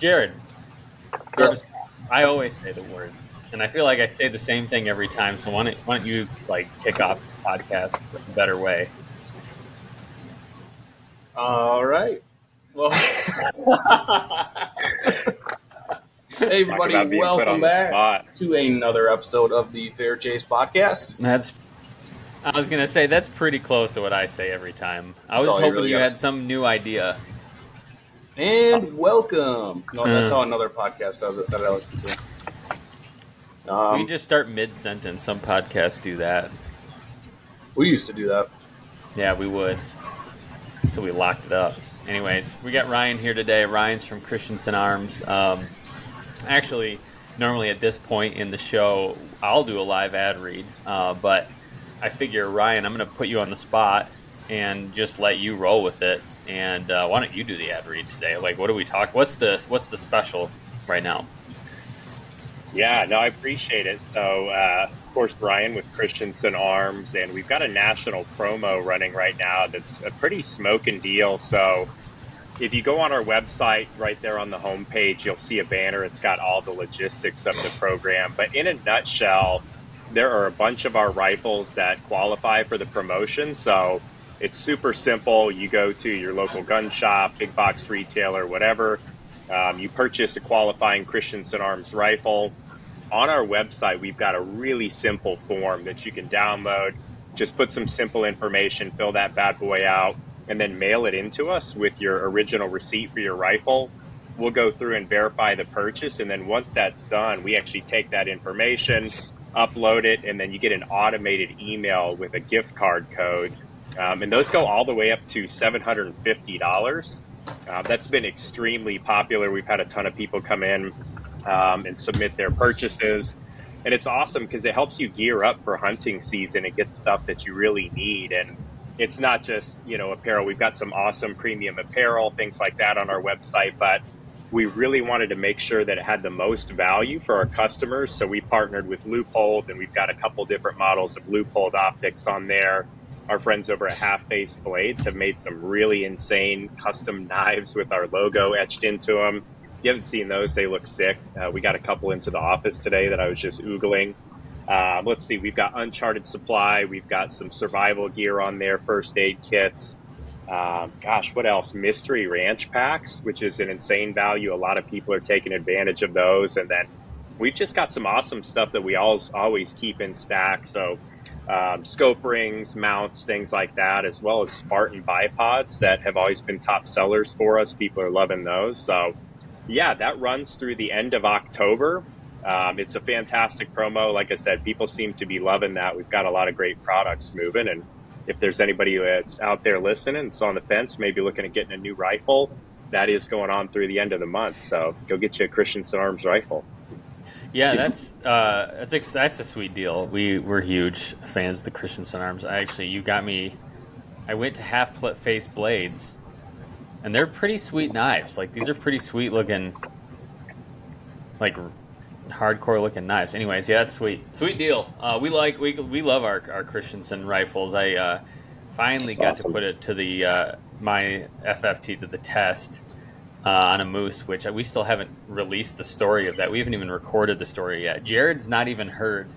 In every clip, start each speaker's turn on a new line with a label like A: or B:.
A: Jared, I always say the word, and I feel like I say the same thing every time. So why don't, why don't you like kick off the podcast a better way?
B: All right. Well, hey everybody, welcome back to another episode of the Fair Chase podcast.
A: That's. I was gonna say that's pretty close to what I say every time. I was
B: That's all you
A: hoping
B: really
A: you
B: got.
A: had some new idea.
B: And welcome. No, that's how another podcast does it that I listen to.
A: we
B: Um,
A: can just start mid sentence. Some podcasts do that.
B: we used to do that.
A: Yeah, we would. Until we locked it up. Anyways, we got Ryan here today. Ryan's from Christensen Arms. Um, actually, normally at this point in the show, I'll do a live ad read, uh, but I figure, Ryan, I'm going to put you on the spot and just let you roll with it. And uh, why don't you do the ad read today? Like, what do we talk? What's the what's the special right now?
C: Yeah, no, I appreciate it. So, uh, of course, Ryan with Christensen Arms, and we've got a national promo running right now that's a pretty smoking deal. So, if you go on our website right there on the homepage, you'll see a banner. It's got all the logistics of the program. But in a nutshell, there are a bunch of our rifles that qualify for the promotion. So, it's super simple. You go to your local gun shop, big box retailer, whatever. Um, you purchase a qualifying Christensen Arms rifle on our website, we've got a really simple form that you can download. Just put some simple information, fill that bad boy out, and then mail it into us with your original receipt for your rifle. We'll go through and verify the purchase. And then once that's done, we actually take that information, upload it, and then you get an automated email with a gift card code. Um, and those go all the way up to $750. Uh, that's been extremely popular. We've had a ton of people come in um, and submit their purchases. And it's awesome because it helps you gear up for hunting season and get stuff that you really need. And it's not just, you know, apparel. We've got some awesome premium apparel, things like that on our website, but we really wanted to make sure that it had the most value for our customers. So we partnered with Leupold and we've got a couple different models of Leupold optics on there. Our friends over at Half Face Blades have made some really insane custom knives with our logo etched into them you haven't seen those, they look sick. Uh, we got a couple into the office today that I was just oogling. Um, let's see, we've got Uncharted Supply, we've got some survival gear on there, first aid kits. Um, gosh, what else? Mystery Ranch packs, which is an insane value. A lot of people are taking advantage of those. And then we've just got some awesome stuff that we always, always keep in stack. So, um, scope rings, mounts, things like that, as well as Spartan bipods that have always been top sellers for us. People are loving those. So, yeah, that runs through the end of October. Um, it's a fantastic promo. Like I said, people seem to be loving that. We've got a lot of great products moving. And if there's anybody that's out there listening, it's on the fence, maybe looking at getting a new rifle, that is going on through the end of the month. So go get you a Christensen Arms rifle.
A: Yeah, that's uh, that's ex- that's a sweet deal. We we're huge fans of the Christensen Arms. I actually, you got me. I went to half pl- face blades, and they're pretty sweet knives. Like these are pretty sweet looking, like hardcore looking knives. Anyways, yeah, that's sweet. Sweet deal. Uh, we like we we love our our Christensen rifles. I uh, finally
C: That's
A: got
C: awesome.
A: to put it to the uh, my FFT to the test uh, on a moose, which we still haven't released the story of that. We haven't even recorded the story yet. Jared's not even heard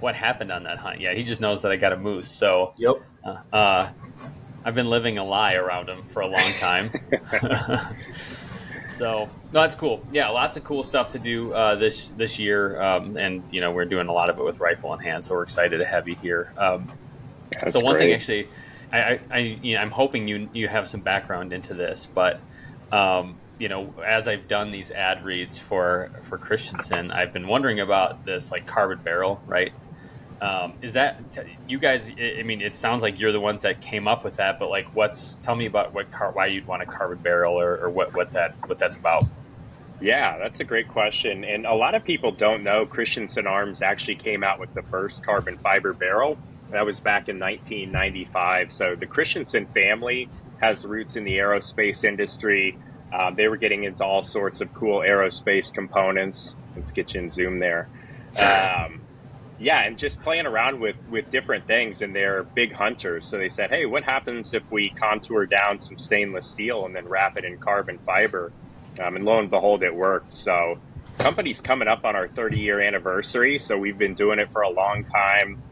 A: what happened on that hunt yet. He just knows that I got a moose. So
B: Yep.
A: uh, uh, I've been living a lie around him for a long time. so no, that's cool. Yeah, lots of cool stuff to do uh, this this year, um, and you know we're doing a lot of it with rifle in hand. So we're excited to have you here. Um, so one thing actually, I, I, I you know, I'm hoping you you have some background into this, but um, you know, as I've done these ad reads for for Christensen, I've been wondering about this like carbon barrel, right? Um, is that you guys? I mean, it sounds like you're the ones that came up with that, but like, what's tell me about what car, why you'd want a carbon barrel, or, or what what that what that's about?
C: Yeah, that's a great question. And a lot of people don't know Christensen Arms actually came out with the first carbon fiber barrel. That was back in 1995. So the Christensen family has roots in the aerospace industry. Um, they were getting into all sorts of cool aerospace components. Let's get you in zoom there. Um, yeah, and just playing around with with different things. And they're big hunters, so they said, "Hey, what happens if we contour down some stainless steel and then wrap it in carbon fiber?" um, and lo and behold, it worked. So, company's coming up on our 30 year anniversary, so we've been doing it for a long time.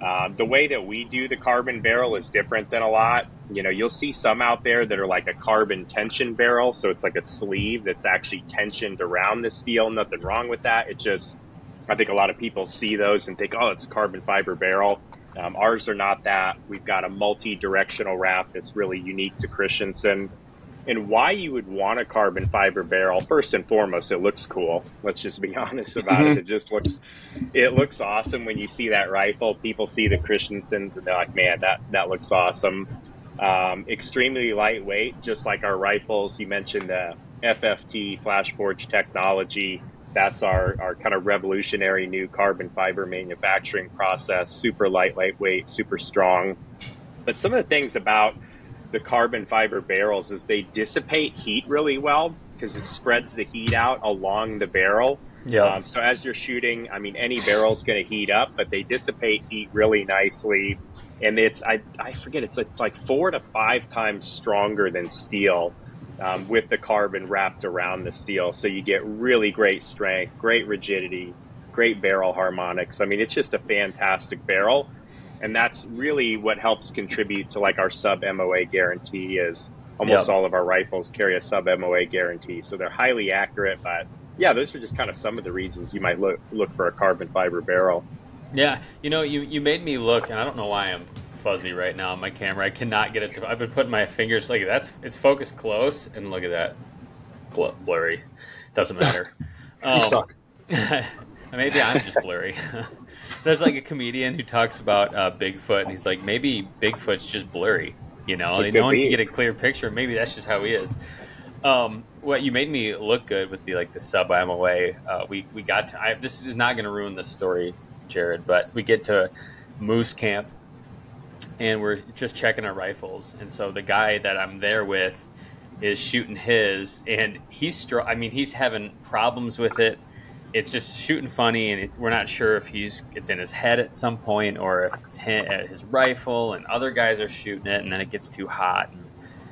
C: Um, the way that we do the carbon barrel is different than a lot. You know, you'll see some out there that are like a carbon tension barrel. So it's like a sleeve that's actually tensioned around the steel. Nothing wrong with that. It just, I think a lot of people see those and think, oh, it's a carbon fiber barrel. Um, ours are not that. We've got a multi directional wrap that's really unique to Christensen and why you would want a carbon fiber barrel first and foremost it looks cool. Let's just be honest about mm-hmm. it it just looks it looks awesome when you see that rifle. People see the christensens and they're like man that that looks awesome. Um, extremely lightweight just like our rifles. You mentioned the fft flash forge technology. That's our, our kind of revolutionary new carbon fiber manufacturing process. Super light lightweight super strong. But some of the things about the carbon fiber barrels is they dissipate heat really well because it spreads the heat out along the barrel. Yeah. Um, so as you're shooting, I mean, any barrel's going to heat up, but they dissipate heat really nicely. And it's I, I forget it's like, like four to five times stronger than steel um, with the carbon wrapped around the steel. So you get really great strength, great rigidity, great barrel harmonics. I mean, it's just a fantastic barrel and that's really what helps contribute to like our sub MOA guarantee is almost yep. all of our rifles carry a sub MOA guarantee, so they're highly accurate. But yeah, those are just kind of some of the reasons you might look look for a carbon fiber barrel.
A: Yeah, you know, you you made me look, and I don't know why I'm fuzzy right now on my camera. I cannot get it. To, I've been putting my fingers like that's it's focused close, and look at that, Bl- blurry. Doesn't matter.
B: Um, you suck.
A: maybe I'm just blurry. There's like a comedian who talks about uh, Bigfoot, and he's like, maybe Bigfoot's just blurry. You know, no one can get a clear picture. Maybe that's just how he is. Um, what you made me look good with the like the sub MOA. Uh, we we got to. I, this is not going to ruin the story, Jared, but we get to Moose Camp, and we're just checking our rifles. And so the guy that I'm there with is shooting his, and he's. Str- I mean, he's having problems with it it's just shooting funny, and it, we're not sure if he's it's in his head at some point or if it's his rifle, and other guys are shooting it, and then it gets too hot and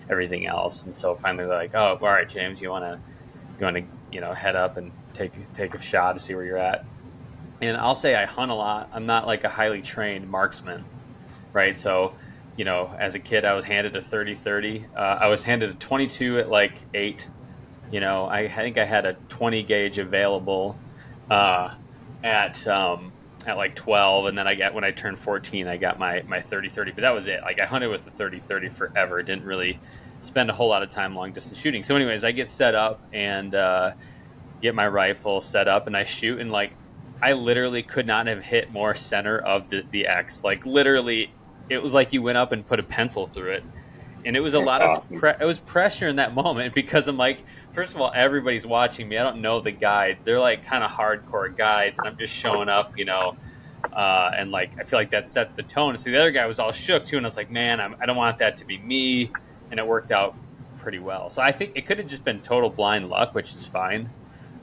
A: everything else. And so finally, they're like, "Oh, all right, James, you want to you want to you know head up and take take a shot to see where you're at." And I'll say I hunt a lot. I'm not like a highly trained marksman, right? So, you know, as a kid, I was handed a 30-30. Uh, I was handed a 22 at like eight. You know, I, I think I had a 20 gauge available uh, at um, at like 12 and then i got when i turned 14 i got my my 30 30 but that was it. Like i hunted with the 30 30 forever. Didn't really spend a whole lot of time long distance shooting. So anyways i get set up and uh, get my rifle set up and i shoot and like i literally could not have hit more center of the, the x. Like literally it was like you went up and put a pencil through it and it was a lot awesome. of pre- it was pressure in that moment because I'm like, first of all, everybody's watching me. I don't know the guides; they're like kind of hardcore guides, and I'm just showing up, you know. Uh, and like I feel like that sets the tone. So the other guy was all shook too, and I was like, man, I'm, I do not want that to be me, and it worked out pretty well. So I think it could have just been total blind luck, which is fine.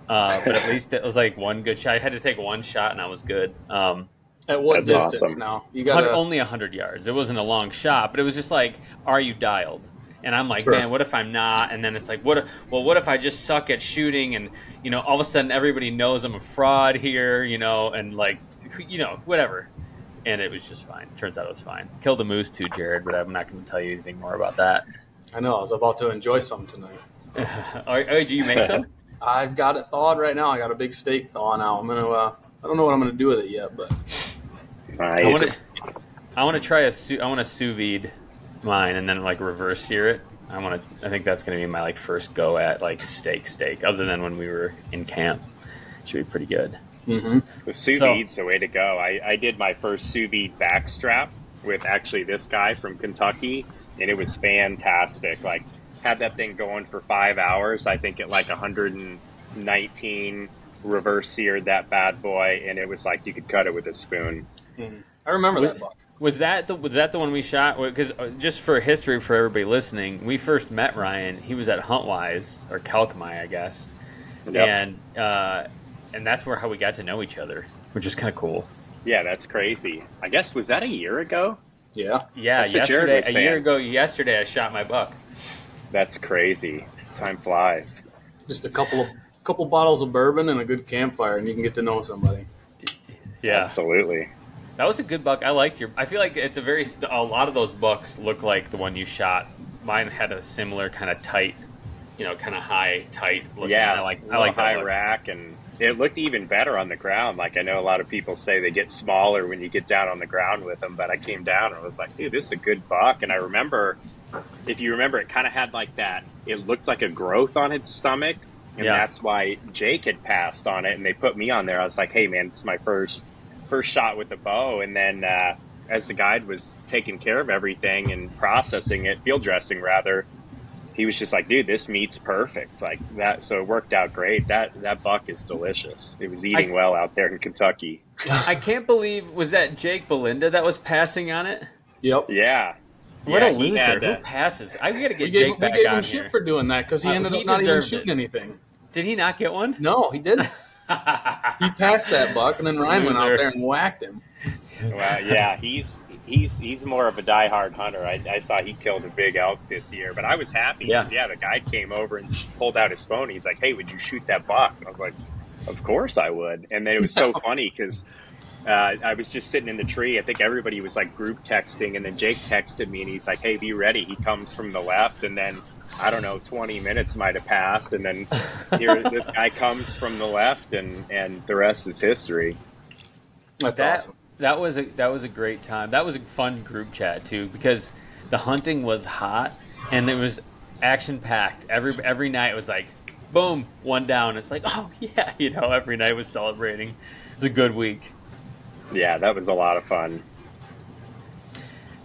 A: Uh, but at least it was like one good shot. I had to take one shot, and I was good. Um,
B: at what That's distance awesome. now?
A: You got only hundred yards. It wasn't a long shot, but it was just like, are you dialed? And I'm like, sure. man, what if I'm not? And then it's like, what? If, well, what if I just suck at shooting? And you know, all of a sudden everybody knows I'm a fraud here, you know, and like, you know, whatever. And it was just fine. Turns out it was fine. Killed a moose too, Jared, but I'm not going to tell you anything more about that.
B: I know. I was about to enjoy some tonight.
A: oh, oh, do you make some?
B: I've got it thawed right now. I got a big steak thawing out. I'm gonna. Uh, I don't know what I'm gonna do with it yet, but
C: Nice. I want to.
A: I want to try a. I want to sous vide mine and then like reverse sear it. I want to. I think that's going to be my like first go at like steak steak. Other than when we were in camp, should be pretty good.
C: Mm-hmm. The sous vide's so, the way to go. I, I did my first sous vide backstrap with actually this guy from Kentucky, and it was fantastic. Like had that thing going for five hours. I think at like 119 reverse seared that bad boy, and it was like you could cut it with a spoon.
B: Mm-hmm. I remember was, that buck.
A: Was that the was that the one we shot? Because uh, just for history for everybody listening, we first met Ryan. He was at Huntwise or Kalkomey, I guess, yep. and uh, and that's where how we got to know each other, which is kind of cool.
C: Yeah, that's crazy. I guess was that a year ago?
B: Yeah,
A: yeah. That's yesterday, a year ago, yesterday, I shot my buck.
C: That's crazy. Time flies.
B: Just a couple of couple bottles of bourbon and a good campfire, and you can get to know somebody.
A: Yeah,
C: absolutely.
A: That was a good buck. I liked your. I feel like it's a very. A lot of those bucks look like the one you shot. Mine had a similar kind of tight, you know, kind of high, tight. Looking.
C: Yeah,
A: I like. I like
C: high rack, and it looked even better on the ground. Like I know a lot of people say they get smaller when you get down on the ground with them, but I came down and I was like, dude, this is a good buck. And I remember, if you remember, it kind of had like that. It looked like a growth on its stomach, and yeah. that's why Jake had passed on it, and they put me on there. I was like, hey man, it's my first first shot with the bow, and then uh, as the guide was taking care of everything and processing it, field dressing rather, he was just like, "Dude, this meat's perfect." Like that, so it worked out great. That that buck is delicious. It was eating I, well out there in Kentucky.
A: I can't believe was that Jake Belinda that was passing on it.
B: Yep.
C: Yeah.
A: What yeah, a loser! Had, uh, Who passes? I gotta get
B: we
A: Jake
B: gave,
A: back
B: We gave
A: him
B: here. shit for doing that because he uh, ended he up not even shooting it. anything.
A: Did he not get one?
B: No, he didn't. he passed that buck, and then Ryan went out there and whacked him.
C: Well, yeah, he's he's he's more of a diehard hunter. I, I saw he killed a big elk this year, but I was happy. Yeah, yeah. The guy came over and pulled out his phone. He's like, "Hey, would you shoot that buck?" I was like, "Of course I would." And then it was so funny because. Uh, I was just sitting in the tree. I think everybody was like group texting, and then Jake texted me, and he's like, "Hey, be ready." He comes from the left, and then I don't know, 20 minutes might have passed, and then here this guy comes from the left, and and the rest is history.
B: That's that, awesome.
A: That was a that was a great time. That was a fun group chat too, because the hunting was hot and it was action packed. Every every night was like, boom, one down. It's like, oh yeah, you know, every night was celebrating. It was a good week.
C: Yeah, that was a lot of fun.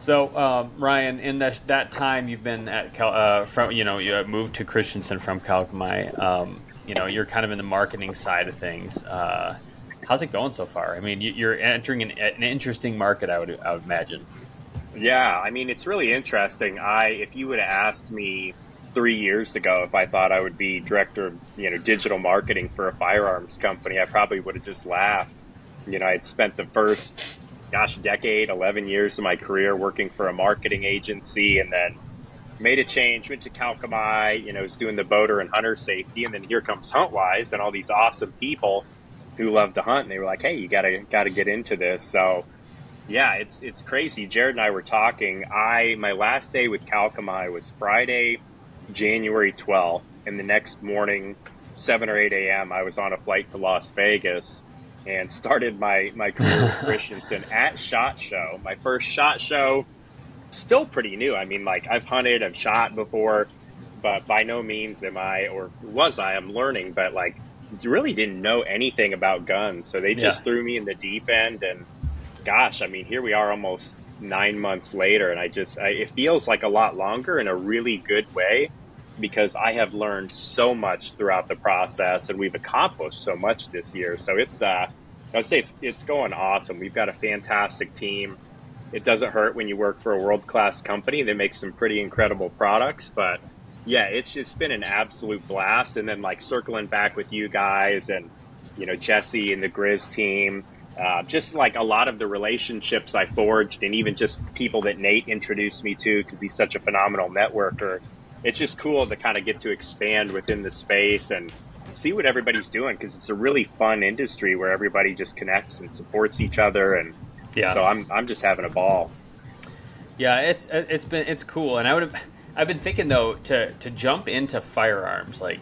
A: So, um, Ryan, in that, that time you've been at Cal, uh, from you know you moved to Christensen from Kalkomey. Um, you know you're kind of in the marketing side of things. Uh, how's it going so far? I mean, you're entering an, an, interesting market. I would I would imagine.
C: Yeah, I mean it's really interesting. I if you would have asked me three years ago if I thought I would be director of you know digital marketing for a firearms company, I probably would have just laughed. You know, I'd spent the first gosh, decade, 11 years of my career working for a marketing agency and then made a change, went to Kalkomey, you know, was doing the boater and hunter safety. And then here comes HuntWise and all these awesome people who love to hunt. And they were like, hey, you gotta, gotta get into this. So yeah, it's, it's crazy. Jared and I were talking. I, my last day with Kalkomey was Friday, January 12th. And the next morning, 7 or 8 a.m., I was on a flight to Las Vegas and started my, my career with Christensen at SHOT Show. My first SHOT Show, still pretty new. I mean, like, I've hunted, I've shot before, but by no means am I, or was I, I'm learning, but like, really didn't know anything about guns. So they just yeah. threw me in the deep end. And gosh, I mean, here we are almost nine months later, and I just, I, it feels like a lot longer in a really good way because I have learned so much throughout the process and we've accomplished so much this year. So it's, uh, I'd say it's, it's going awesome. We've got a fantastic team. It doesn't hurt when you work for a world class company. They make some pretty incredible products, but yeah, it's just been an absolute blast. And then like circling back with you guys and, you know, Jesse and the Grizz team, uh, just like a lot of the relationships I forged and even just people that Nate introduced me to because he's such a phenomenal networker it's just cool to kind of get to expand within the space and see what everybody's doing because it's a really fun industry where everybody just connects and supports each other and yeah. so i'm, I'm just having a ball.
A: Yeah it's it's been it's cool and i would have i've been thinking though to to jump into firearms like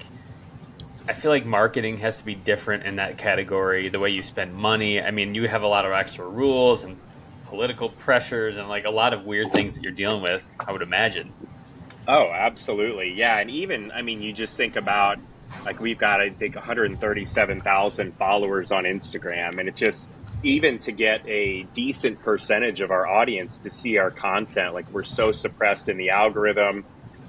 A: i feel like marketing has to be different in that category the way you spend money. I mean you have a lot of extra rules and political pressures and like a lot of weird things that you're dealing with i would imagine
C: Oh, absolutely. Yeah. And even, I mean, you just think about like we've got, I think, 137,000 followers on Instagram. And it just, even to get a decent percentage of our audience to see our content, like we're so suppressed in the algorithm.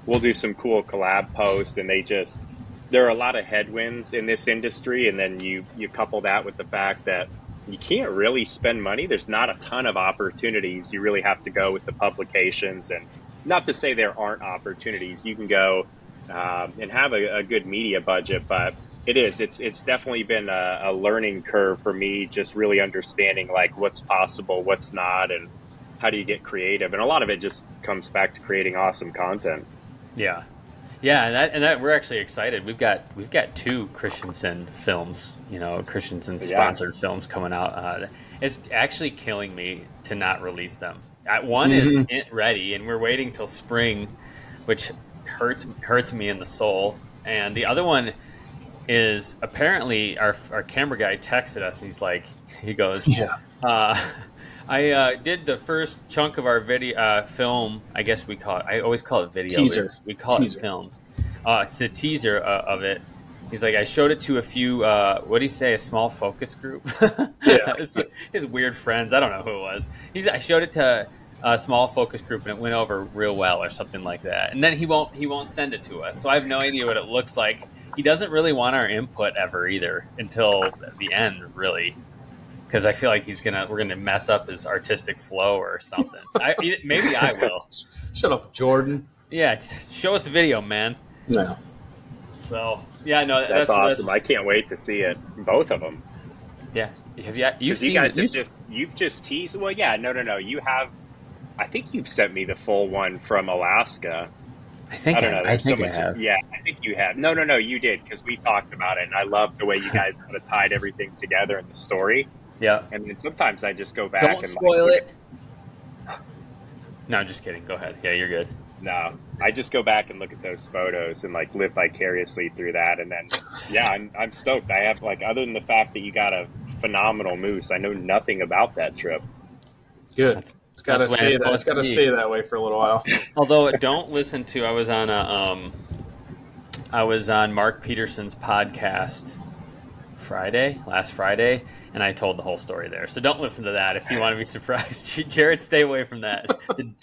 C: We'll do some cool collab posts and they just, there are a lot of headwinds in this industry. And then you, you couple that with the fact that you can't really spend money. There's not a ton of opportunities. You really have to go with the publications and not to say there aren't opportunities. You can go um, and have a, a, good media budget, but it is. It's it's definitely been a, a, learning curve for me, just really understanding like what's possible, what's not, and how do you get creative. And a lot of it just comes back to creating awesome content.
A: Yeah, Yeah, and that, and that we're actually excited. We've got we've got two Christensen films, you know, Christensen sponsored yeah. films coming out. Uh, it's actually killing me to not release them. One mm-hmm. is ready, and we're waiting till spring, which hurts hurts me in the soul. And the other one is apparently our our camera guy texted us, and he's like, he goes, yeah. Uh, I uh, did the first chunk of our video uh, film. I guess we call it. I always call it video.
B: Teaser.
A: It's, we call teaser. it films. Uh, the teaser uh, of it. He's like, I showed it to a few. Uh, what do you say? A small focus group. yeah. his, his, weird friends. I don't know who it was. He's. I showed it to a small focus group and it went over real well or something like that. And then he won't. He won't send it to us. So I have no idea what it looks like. He doesn't really want our input ever either until the end, really because I feel like he's gonna we're gonna mess up his artistic flow or something. I, maybe I will.
B: Shut up, Jordan.
A: Yeah, show us the video, man.
B: No.
A: So yeah, no,
C: that's, that's awesome. That's, I can't wait to see it. Both of them.
A: Yeah, have you? You've seen,
C: you guys have just you've just teased. Well, yeah, no, no, no. You have. I think you've sent me the full one from Alaska.
A: I think I don't know. I, I think so much, I have.
C: Yeah, I think you have. No, no, no. You did because we talked about it, and I love the way you guys kind of tied everything together in the story.
A: Yeah.
C: And then sometimes I just go back
A: Don't
C: and
A: spoil like, it. No, just kidding. Go ahead. Yeah, you're good.
C: No, I just go back and look at those photos and like live vicariously through that, and then yeah, I'm I'm stoked. I have like other than the fact that you got a phenomenal moose, I know nothing about that trip.
B: Good. That's, it's got to stay. That, it's got to stay that way for a little while.
A: Although, don't listen to. I was on a. Um, I was on Mark Peterson's podcast Friday, last Friday, and I told the whole story there. So don't listen to that if you want to be surprised. Jared, stay away from that.
B: Damn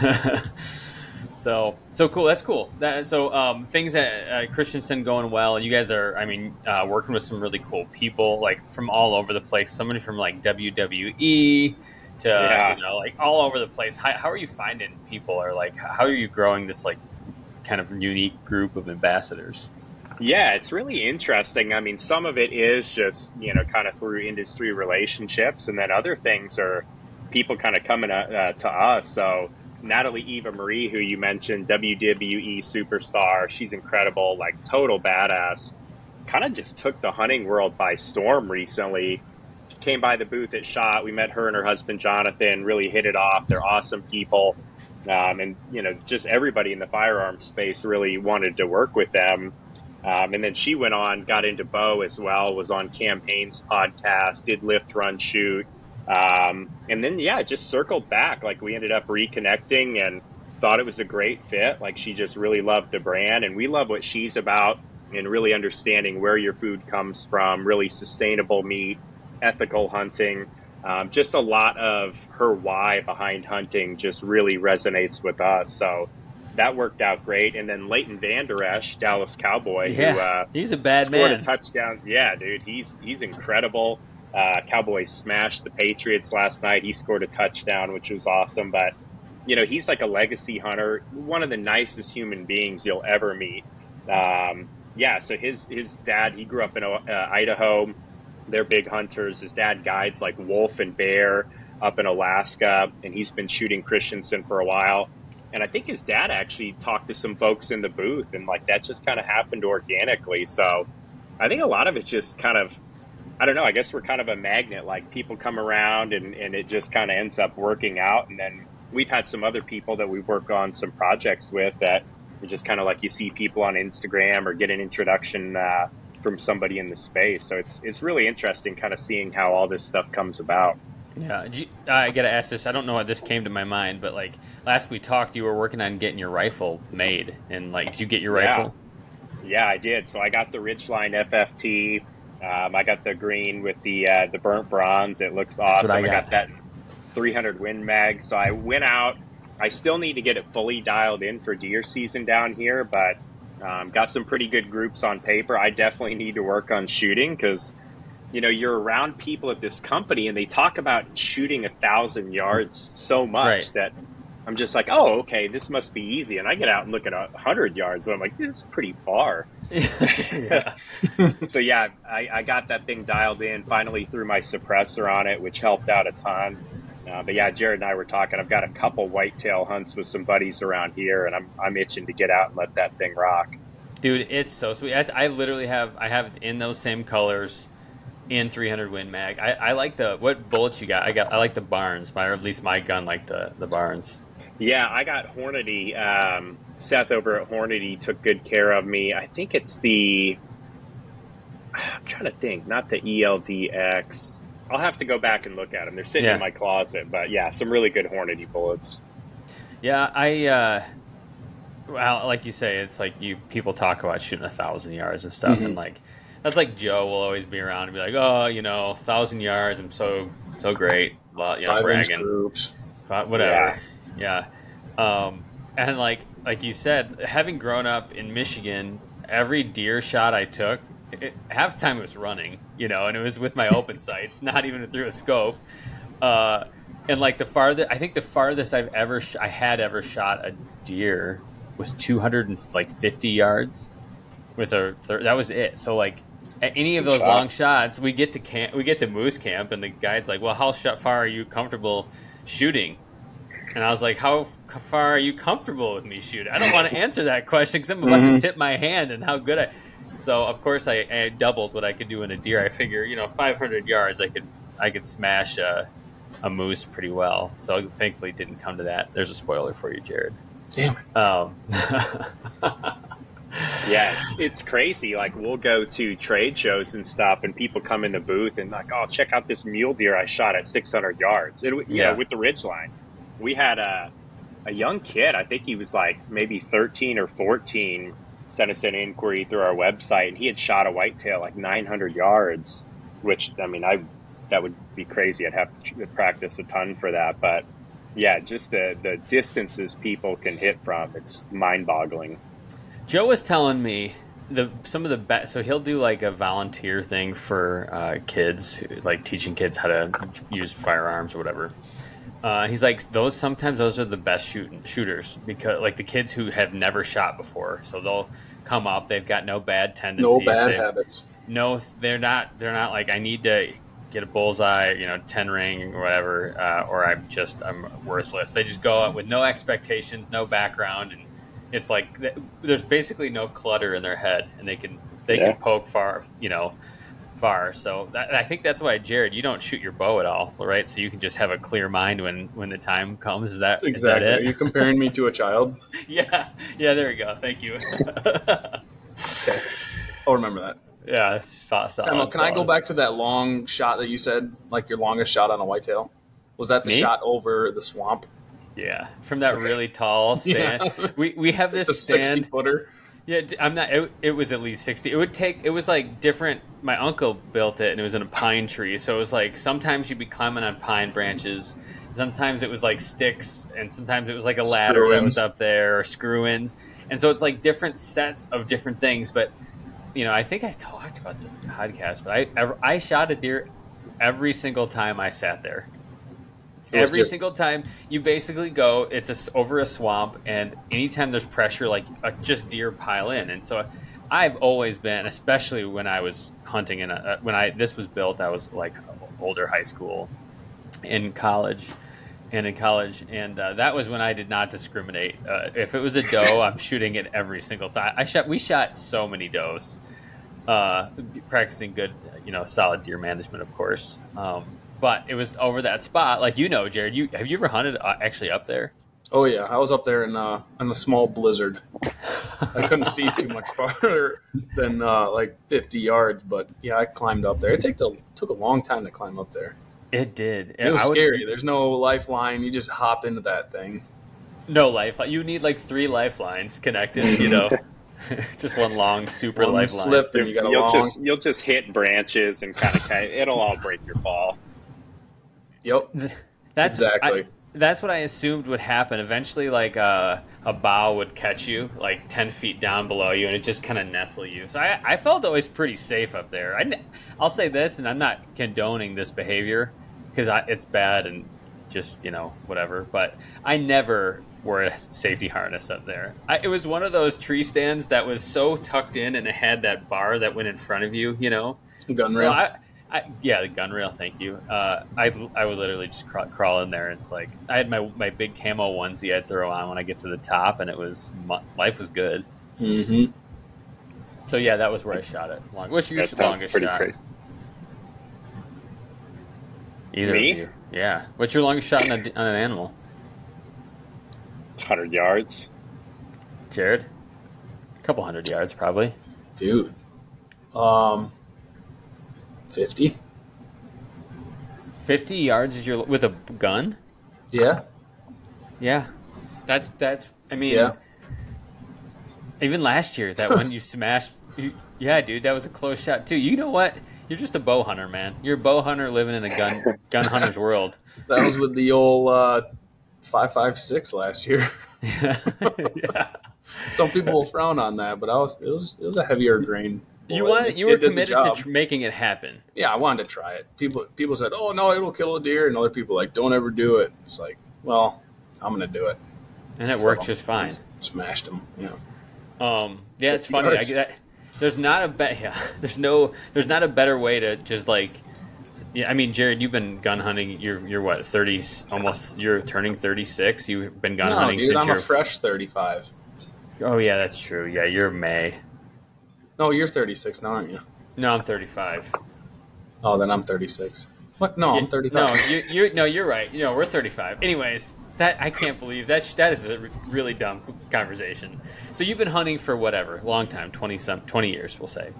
B: it.
A: So so cool. That's cool. That, so um, things at uh, Christensen going well. You guys are, I mean, uh, working with some really cool people, like from all over the place. Somebody from like WWE to yeah. you know, like all over the place. How, how are you finding people? Or like, how are you growing this like kind of unique group of ambassadors?
C: Yeah, it's really interesting. I mean, some of it is just, you know, kind of through industry relationships, and then other things are people kind of coming uh, to us. So, Natalie Eva Marie, who you mentioned, WWE superstar, she's incredible, like total badass. Kind of just took the hunting world by storm recently. She came by the booth at Shot. We met her and her husband Jonathan, really hit it off. They're awesome people. Um, and, you know, just everybody in the firearm space really wanted to work with them. Um, and then she went on, got into bow as well, was on Cam Hanes's podcast, did lift, run, shoot. Um, and then, yeah, just circled back. Like we ended up reconnecting and thought it was a great fit. Like she just really loved the brand. And we love what she's about and really understanding where your food comes from, really sustainable meat, ethical hunting. Um, just a lot of her why behind hunting just really resonates with us. So, that worked out great. And then Leighton Vander Esch, Dallas Cowboy,
A: yeah,
C: who
A: uh, he's a bad
C: scored
A: man.
C: a touchdown. Yeah, dude, he's he's incredible. Uh, Cowboys smashed the Patriots last night. He scored a touchdown, which was awesome. But you know, he's like a legacy hunter, one of the nicest human beings you'll ever meet. Um, yeah, so his his dad, he grew up in uh, Idaho. They're big hunters. His dad guides like wolf and bear up in Alaska, and he's been shooting Christensen for a while and I think his dad actually talked to some folks in the booth, and like that just kind of happened organically. So I think a lot of it just kind of, I don't know. I guess we're kind of a magnet. Like people come around, and and it just kind of ends up working out. And then we've had some other people that we work on some projects with that are just kind of like you see people on Instagram or get an introduction. Uh, from somebody in the space, so it's it's really interesting, kind of seeing how all this stuff comes about.
A: Yeah, I gotta ask this. I don't know why this came to my mind, but like last we talked, you were working on getting your rifle made, and like, did you get your
C: yeah.
A: rifle?
C: Yeah, I did. So I got the Ridgeline FFT. Um, I got the green with the uh, the burnt bronze. It looks awesome. I got. I got that 300 Win Mag. So I went out. I still need to get it fully dialed in for deer season down here, but um, got some pretty good groups on paper. I definitely need to work on shooting because you know you're around people at this company and they talk about shooting a thousand yards so much right. that I'm just like, oh, okay, this must be easy. And I get out and look at a hundred yards, and I'm like, this is pretty far. so yeah, I, I, got that thing dialed in. Finally, threw my suppressor on it, which helped out a ton. Uh, but yeah, Jared and I were talking. I've got a couple whitetail hunts with some buddies around here, and I'm I'm itching to get out and let that thing rock.
A: Dude, it's so sweet. I, I literally have I have it in those same colors in 300 Win Mag. I, I like the what bullets you got. I got I like the Barnes, my, or at least my gun like the the Barnes.
C: Yeah, I got Hornady. Um, Seth over at Hornady took good care of me. I think it's the. I'm trying to think, not the ELDX. I'll have to go back and look at them. They're sitting yeah. in my closet, but yeah, some really good Hornady bullets.
A: Yeah, I. Uh, well, like you say, it's like you people talk about shooting a thousand yards and stuff, mm-hmm. and like that's like Joe will always be around and be like, oh, you know, thousand yards, I'm so so great, well, you know,
B: Five
A: bragging,
B: groups,
A: whatever, yeah. yeah. Um, and like like you said, having grown up in Michigan, every deer shot I took, it, half the time it was running, you know, and it was with my open sights, not even through a scope. Uh, and like the farthest, I think the farthest I've ever, sh- I had ever shot a deer was 250 yards with a, that was it. So like at any of those shot. long shots, we get to camp, we get to moose camp, and the guy's like, "Well, how far are you comfortable shooting?" And I was like, "How far are you comfortable with me shooting?" I don't want to answer that question because I'm about mm-hmm. to tip my hand and how good I. So of course I, I, doubled what I could do in a deer. I figure you know 500 yards I could I could smash a, a moose pretty well. So thankfully it didn't come to that. There's a spoiler for you, Jared.
B: Damn
A: it. Um,
C: yeah, it's, it's, crazy. Like we'll go to trade shows and stuff, and people come in the booth and like, "Oh, check out this mule deer I shot at 600 yards." And yeah, know, with the ridge line, we had a a young kid. I think he was like maybe 13 or 14. Sent us an inquiry through our website, and he had shot a whitetail like 900 yards. Which I mean, I that would be crazy. I'd have to practice a ton for that, but yeah, just the the distances people can hit from, it's mind boggling.
A: Joe was telling me the some of the best. So he'll do like a volunteer thing for uh, kids, like teaching kids how to use firearms or whatever. Uh, he's like those. Sometimes those are the best shoot, shooters because like the kids who have never shot before. So they'll come up. They've got no bad tendencies.
B: No bad habits.
A: No, they're not. They're not like I need to get a bullseye, you know, ten ring or whatever, uh, or I'm just I'm worthless. They just go up with no expectations, no background, and it's like there's basically no clutter in their head, and they can they yeah. can poke far, you know, far. So that, I think that's why Jared, you don't shoot your bow at all, right? So you can just have a clear mind when when the time comes. Is that
B: exactly?
A: Is that
B: Are you comparing me to a child?
A: yeah, yeah. There we go. Thank you.
B: okay, I'll remember that.
A: Yeah, solid,
B: solid, can I go back to that long shot that you said, like your longest shot on a whitetail? Was that the Me? shot over the swamp?
A: Yeah, from that okay. really tall stand. Yeah. We we have this stand,
B: sixty footer.
A: Yeah, I'm not. It, it, was at least sixty. It would take. It was like different. My uncle built it, and it was in a pine tree. So it was like sometimes you'd be climbing on pine branches. Sometimes it was like sticks, and sometimes it was like a ladder that was up there, or screw ins. And so it's like different sets of different things. But you know, I think I talked about this podcast, but I I shot a deer every single time I sat there. Every just... single time you basically go, it's a, over a swamp, and anytime there's pressure, like uh, just deer pile in. And so I've always been, especially when I was hunting in a, uh, when I this was built, I was like older high school, in college, and in college, and uh, that was when I did not discriminate. Uh, if it was a doe, I'm shooting it every single time. I shot. We shot so many does, uh, practicing good, you know, solid deer management, of course. Um, but it was over that spot, like you know, Jared. You have you ever hunted uh, actually up there?
B: Oh yeah, I was up there in uh, in a small blizzard. I couldn't see too much farther than uh, like 50 yards, but yeah, I climbed up there. It took a took a long time to climb up there.
A: It did.
B: It was I scary. Would... There's no lifeline. You just hop into that thing.
A: No lifeline. You need like three lifelines connected. You know, just one long super one lifeline.
B: Slip and you got a
C: you'll
B: long.
C: Just, you'll just hit branches and kind of it'll all break your fall.
B: Yep.
A: That's
B: exactly.
A: I, that's what I assumed would happen. Eventually, like uh, a bough would catch you, like ten feet down below you, and it just kind of nestle you. So I, I felt always pretty safe up there. I, I'll say this, and I'm not condoning this behavior because it's bad and just you know whatever. But I never wore a safety harness up there. I, it was one of those tree stands that was so tucked in and it had that bar that went in front of you. You know,
B: gun rail.
A: So I, I, yeah, the gun rail. Thank you. Uh, I I would literally just crawl, crawl in there. It's like I had my my big camo onesie I'd throw on when I get to the top, and it was life was good.
B: Mm-hmm.
A: So yeah, that was where I shot it. Long. What's your longest shot?
C: crazy.
A: Either
C: Me?
A: of you. Yeah. What's your longest shot on, a, on an animal,
C: 100 yards.
A: Jared? A couple hundred yards, probably.
B: Dude. Um, 50?
A: Fifty yards is your with a gun.
B: Yeah.
A: Yeah, that's that's. I mean,
B: Yeah.
A: even last year that one you smashed. You, yeah, dude, that was a close shot too. You know what? You're just a bow hunter, man. You're a bow hunter living in a gun gun hunter's world.
B: That was with the old uh, 556 last year.
A: yeah.
B: Some people will frown on that, but I was it was it was a heavier grain.
A: You want you were committed to tr- making it happen.
B: yeah, I wanted to try it. People people said, "Oh no, it'll kill a deer," and other people like, "Don't ever do it." It's like, well, I'm gonna do it.
A: And it
B: So,
A: worked just fine.
B: Smashed them. Yeah.
A: Um, yeah, it's funny. I, that, there's not a be- yeah, there's no there's not a better way to just like yeah. I mean, Jared, you've been gun hunting. You're you're what thirty almost. You're turning thirty six. You've been gun
B: no,
A: hunting
B: dude,
A: since
B: I'm
A: you're
B: a fresh 35.
A: Oh yeah, that's true. Yeah, you're May.
B: No, you're 36 now, aren't you?
A: No, I'm thirty five.
B: Oh, then I'm 36. What? No, I'm 35.
A: No, you you no, you're right. You know, we're thirty five. Anyways, that I can't believe that that is a really dumb conversation. So you've been hunting for whatever, long time, twenty some twenty years, we'll say.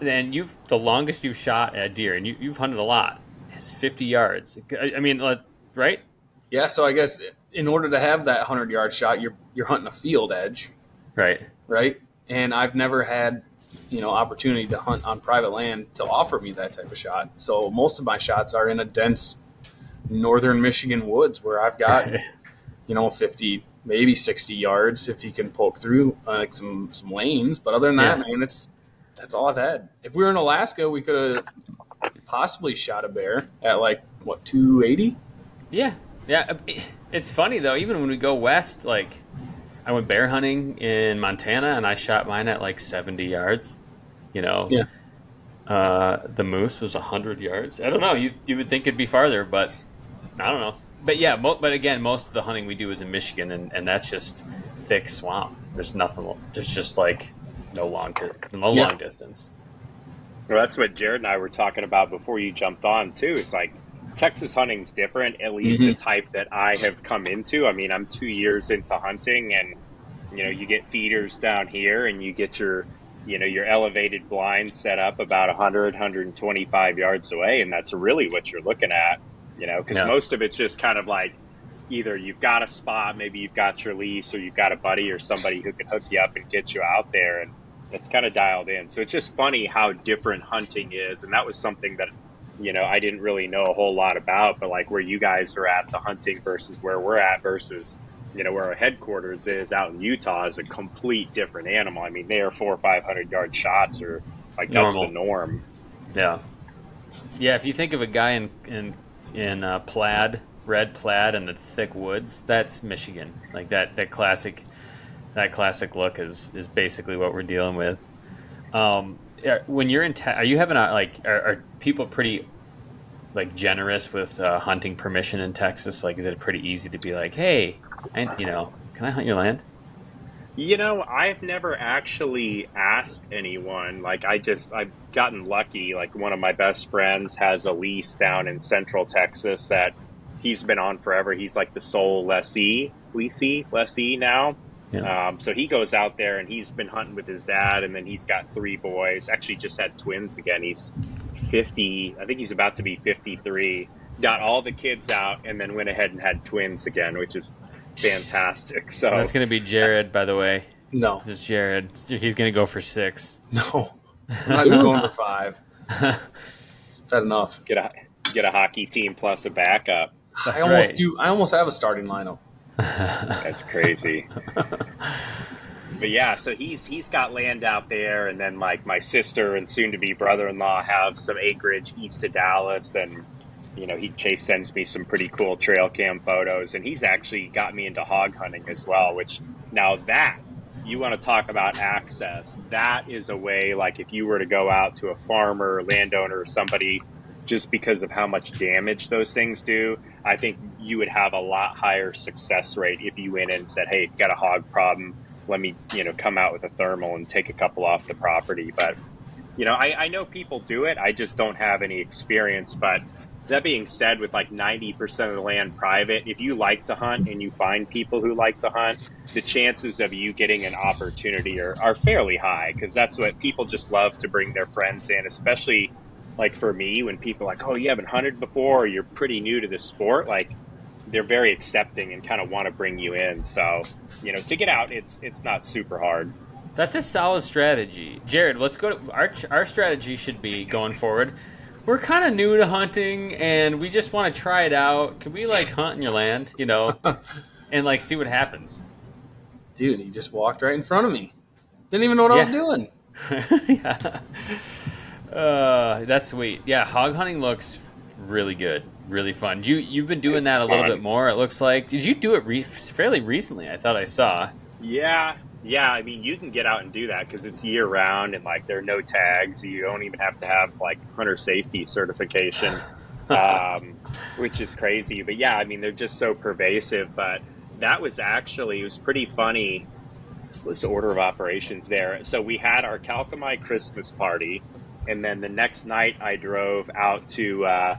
A: Then you've the longest you've shot at a deer, and you, you've hunted a lot. It's fifty yards. I, I mean, right?
B: Yeah, so I guess in order to have that 100 yard shot, you're you're hunting a field edge,
A: Right.
B: right? And I've never had, you know, opportunity to hunt on private land to offer me that type of shot. So most of my shots are in a dense northern Michigan woods where I've got, you know, 50, maybe 60 yards if you can poke through uh, like some some lanes. But other than that,
A: Yeah.
B: man, it's that's all I've had. If we were in Alaska, we could have possibly shot a bear at like what 280.
A: Yeah, yeah. It's funny though. Even when we go west, like I went bear hunting in Montana, and I shot mine at like seventy yards. You know.
B: Yeah.
A: Uh, the moose was hundred yards. I don't know. You you would think it'd be farther, but I don't know. But yeah, mo- but again, most of the hunting we do is in Michigan, and, and that's just thick swamp. There's nothing. There's just like no long di- no
B: Yeah.
A: long distance.
C: Well, that's what Jared and I were talking about before you jumped on too. It's like Texas hunting's different, at least the mm-hmm. type that I have come into. I mean, I'm two years into hunting, and you know, you get feeders down here, and you get your, you know, your elevated blind set up about 100, 125 yards away, and that's really what you're looking at. You know, because
A: Yeah.
C: most of it's just kind of like either you've got a spot, maybe you've got your lease, or you've got a buddy or somebody who can hook you up and get you out there, and it's kind of dialed in. So it's just funny how different hunting is, and that was something that you know I didn't really know a whole lot about. But like where you guys are at the hunting versus where we're at versus you know where our headquarters is out in Utah is a complete different animal. I mean, they are four or five hundred yard shots, or like that's
A: Normal.
C: the norm.
A: Yeah, yeah. If you think of a guy in in in uh, plaid, red plaid, and the thick woods, that's Michigan. Like that that classic that classic look is is basically what we're dealing with. Um, when you're in, are you having a like? Are, are people pretty like generous with uh, hunting permission in Texas? Like, is it pretty easy to be like, hey, and you know, can I hunt your land?
C: You know, I've never actually asked anyone. Like, I just, I've gotten lucky. Like, one of my best friends has a lease down in central Texas that he's been on forever. He's like the sole lessee, leasee, lessee now.
A: Yeah.
C: Um, so he goes out there and he's been hunting with his dad, and then he's got three boys. Actually, just had twins again. He's 50, I think he's about to be 53. Got all the kids out, and then went ahead and had twins again, which is fantastic. So
A: That's gonna be Jared, by the way.
B: No,
A: This is Jared. He's gonna go for six.
B: no, I'm not going for five. I've had enough.
C: get a get a hockey team plus a backup.
A: That's
B: I almost
A: right.
B: do. I almost have a starting lineup.
C: That's crazy. but yeah, so he's he's got land out there, and then like my sister and soon to be brother in law have some acreage east of Dallas, and you know he Chase sends me some pretty cool trail cam photos, and he's actually got me into hog hunting as well. Which now that you want to talk about access. That is a way, like if you were to go out to a farmer, landowner, somebody, just because of how much damage those things do, I think you would have a lot higher success rate if you went in and said, "Hey, got a hog problem. Let me, you know, come out with a thermal and take a couple off the property." But you know, I, I know people do it. I just don't have any experience. But that being said, with like 90% of the land private, if you like to hunt and you find people who like to hunt, the chances of you getting an opportunity are, are fairly high because that's what people just love to bring their friends in, especially like for me when people are like, oh, you haven't hunted before or you're pretty new to this sport. Like they're very accepting and kind of want to bring you in. So, you know, to get out, it's, it's not super hard.
A: That's a solid strategy. Jared, let's go to our, our strategy should be going forward we're kind of new to hunting and we just want to try it out. Can we like hunt in your land, you know, and like see what happens?
B: Dude, he just walked right in front of me. Didn't even know what yeah. I was doing.
A: yeah. Uh, that's sweet. Yeah, hog hunting looks really good, really fun. You you've been doing it's that a little bit more. It looks like. Did you do it re- fairly recently? I thought I saw.
C: Yeah, yeah, I mean, you can get out and do that because it's year round and like there are no tags. You don't even have to have like hunter safety certification, um, which is crazy. But yeah, I mean, they're just so pervasive. But that was actually, it was pretty funny. Was the order of operations there? So we had our Kalkomey Christmas party, and then the next night I drove out to. Uh,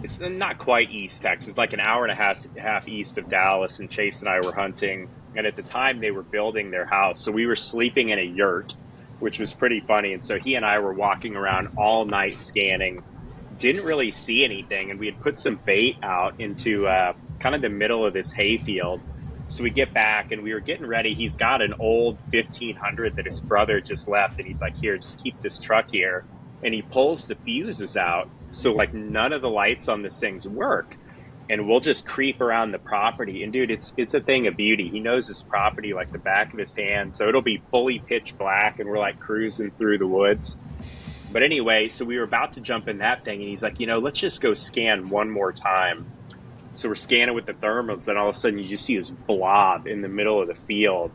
C: it's not quite East Texas, like an hour and a half, half east of Dallas, and Chase and I were hunting and at the time they were building their house. So we were sleeping in a yurt, which was pretty funny. And so he and I were walking around all night scanning, didn't really see anything. And we had put some bait out into uh, kind of the middle of this hayfield. So we get back and we were getting ready. He's got an old 1500 that his brother just left. And he's like, here, just keep this truck here. And he pulls the fuses out. So, like, none of the lights on this thing's work and we'll just creep around the property. And dude, it's it's a thing of beauty. He knows his property like the back of his hand, so it'll be fully pitch black, and we're like cruising through the woods. But anyway, so we were about to jump in that thing, and he's like, you know, let's just go scan one more time. So we're scanning with the thermals, and all of a sudden you just see this blob in the middle of the field.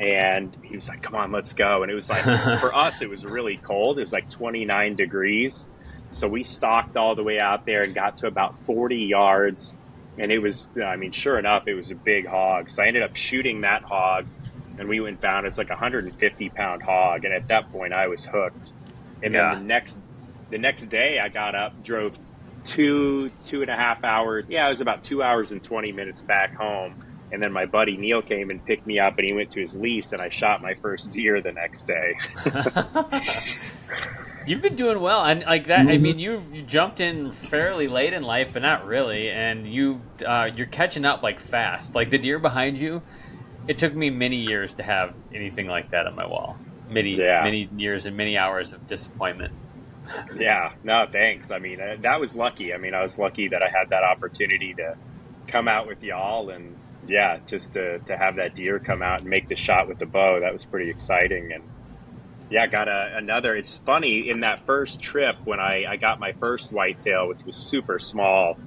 C: And he was like, come on, let's go. And it was like, for us, it was really cold. It was like 29 degrees. So we stalked all the way out there and got to about 40 yards. And it was, I mean, sure enough, it was a big hog. So I ended up shooting that hog and we went down. It's like a 150 pound hog. And at that point, I was hooked. And yeah. then the next, the next day, I got up, drove two, two and a half hours. Yeah, it was about two hours and 20 minutes back home. And then my buddy Neil came and picked me up and he went to his lease and I shot my first deer the next day.
A: You've been doing well, and like that. Mm-hmm. I mean, you, you jumped in fairly late in life, but not really. And you uh, you're catching up like fast. Like the deer behind you, it took me many years to have anything like that on my wall. Many yeah. many years and many hours of disappointment.
C: yeah, no, thanks. I mean, uh, that was lucky. I mean, I was lucky that I had that opportunity to come out with y'all, and yeah, just to to have that deer come out and make the shot with the bow. That was pretty exciting, and yeah, got a, another. It's funny in that first trip when I, I got my first whitetail, which was super small.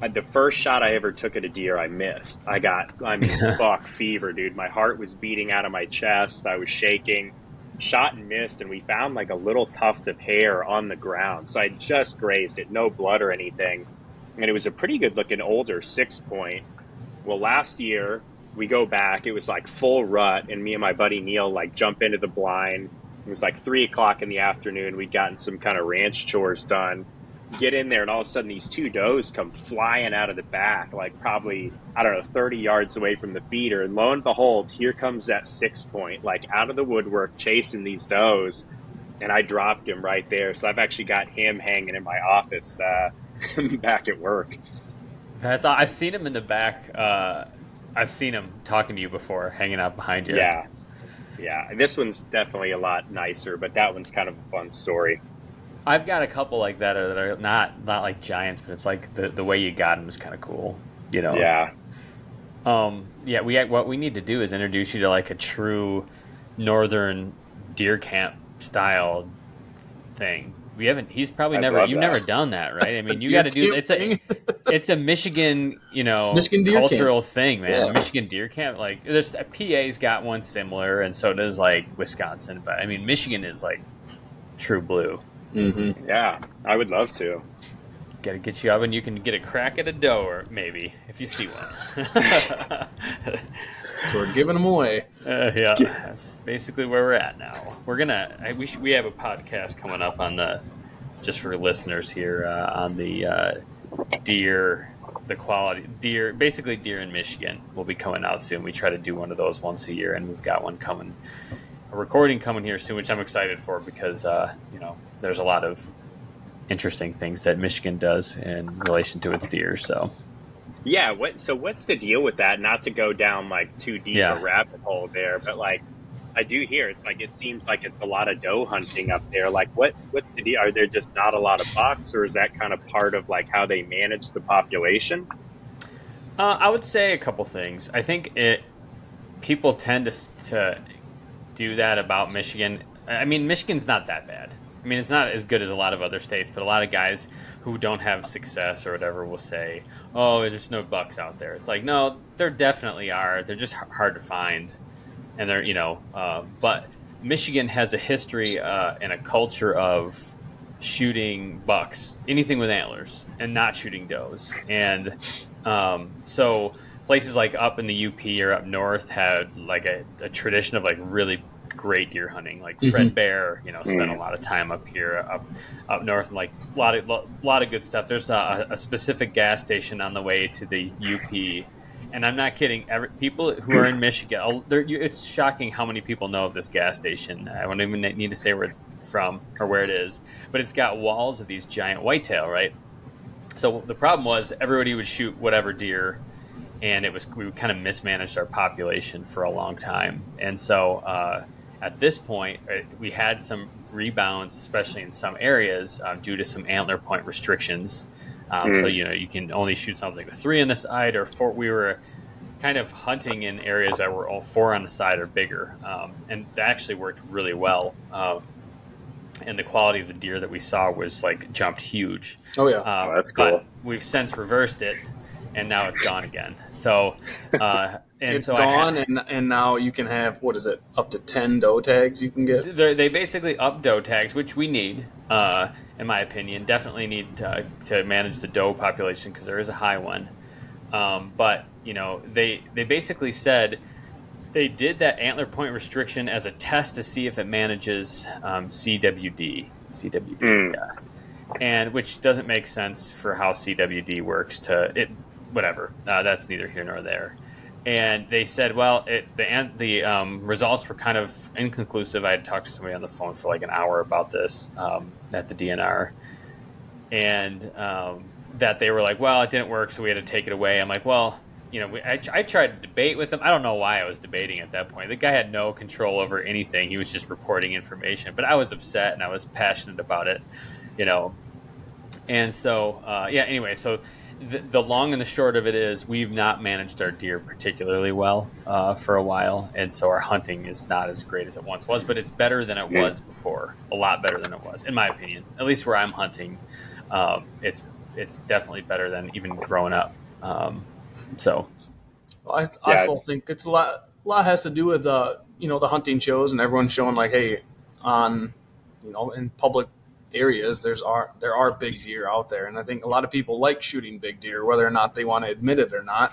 C: Uh, the first shot I ever took at a deer, I missed. I got, I mean, buck fever, dude. My heart was beating out of my chest. I was shaking. Shot and missed, and we found like a little tuft of hair on the ground. So I just grazed it, no blood or anything. And it was a pretty good looking older six point. Well, last year we go back, it was like full rut, and me and my buddy Neil like jump into the blind it was like three o'clock in the afternoon. We'd gotten some kind of ranch chores done. Get in there, and all of a sudden, these two does come flying out of the back, like probably, I don't know, 30 yards away from the feeder. And lo and behold, here comes that six point, like out of the woodwork, chasing these does. And I dropped him right there. So I've actually got him hanging in my office uh, back at work.
A: That's I've seen him in the back. Uh, I've seen him talking to you before, hanging out behind you.
C: Yeah, yeah, this one's definitely a lot nicer, but that one's kind of a fun story.
A: I've got a couple like that that are not not like giants, but it's like the the way you got them is kind of cool. You know?
C: Yeah.
A: Um. Yeah. We what we need to do is introduce you to like a true northern deer camp style thing. We haven't. He's probably
C: I
A: never. You've
C: that.
A: never done that, right? I mean, you got to do.
B: camp
A: It's a it's a Michigan, you know,
B: Michigan deer
A: cultural thing, man.
B: Yeah.
A: Michigan deer camp. Like, there's a PA's got one similar, and so does like Wisconsin. But I mean, Michigan is like true blue.
B: mm-hmm.
C: Yeah, I would love to.
A: Got to get you up, and you can get a crack at a doe, or maybe if you see one.
B: So we're giving them away.
A: Uh, yeah, that's basically where we're at now. We're gonna I, we should, we have a podcast coming up on the just for listeners here uh, on the uh, deer, the quality deer, basically deer in Michigan will be coming out soon. We try to do one of those once a year, and we've got one coming, a recording coming here soon, which I'm excited for because uh, you know there's a lot of interesting things that Michigan does in relation to its deer. So
C: Yeah, what so what's the deal with that? Not to go down like too deep
A: Yeah.
C: a rabbit hole there, but like I do hear it's like it seems like it's a lot of doe hunting up there. Like what what's the deal? Are there just not a lot of bucks or is that kind of part of like how they manage the population?
A: Uh, I would say a couple things. I think it people tend to to do that about Michigan. I mean, Michigan's not that bad. I mean, it's not as good as a lot of other states, but a lot of guys who don't have success or whatever will say, "Oh, there's just no bucks out there." It's like, no, there definitely are. They're just hard to find, and they're you know. Uh, but Michigan has a history uh, and a culture of shooting bucks, anything with antlers, and not shooting does. And um, so places like up in the UP or up north had like a, a tradition of like really great deer hunting. Like Fred Bear, you know, spent a lot of time up here, up up north, and like a lot of lo- lot of good stuff. There's a, a specific gas station on the way to the UP. And I'm not kidding. Every, people who are in Michigan, you- it's shocking how many people know of this gas station. I don't even need to say where it's from or where it is, but it's got walls of these giant whitetail, right? So the problem was everybody would shoot whatever deer, and it was we kind of mismanaged our population for a long time. And so uh, at this point, uh, we had some rebounds, especially in some areas, um, due to some antler point restrictions. Um, So you know you can only shoot something with three on the side or four. We were kind of hunting in areas that were all four on the side or bigger, um, and that actually worked really well. Um, and the quality of the deer that we saw was like jumped huge.
B: Oh yeah.
A: Uh,
C: Oh, that's
A: but
C: cool.
A: we've since reversed it, and now it's gone again. So, uh, and
B: it's
A: so I
B: gone,
A: had-
B: and and now you can have what is it? Up to ten doe tags you can get.
A: They're, they basically up doe tags, which we need, uh, in my opinion. Definitely need to, to manage the doe population because there is a high one. Um, but you know, they they basically said they did that antler point restriction as a test to see if it manages um, CWD. CWD,
C: Mm.
A: yeah. And which doesn't make sense for how CWD works. To it, whatever. Uh, that's neither here nor there. And they said, well, it, the the um, results were kind of inconclusive. I had talked to somebody on the phone for like an hour about this um, at the DNR, and um, that they were like, well, it didn't work, so we had to take it away. I'm like, well, you know, we, I, I tried to debate with him. I don't know why I was debating at that point. The guy had no control over anything. He was just reporting information. But I was upset and I was passionate about it, you know. And so, uh, yeah. Anyway, so the, the long and the short of it is, we've not managed our deer particularly well uh, for a while, and so our hunting is not as great as it once was. But it's better than it
C: Yeah.
A: was before. A lot better than it was, in my opinion. At least where I'm hunting, um, it's it's definitely better than even growing up. Um, so
B: I, I
C: Yeah,
B: still
C: it's-
B: think it's a lot. A lot has to do with uh, you know the hunting shows and everyone showing like, hey, on you know in public areas there's are there are big deer out there, and I think a lot of people like shooting big deer, whether or not they want to admit it or not.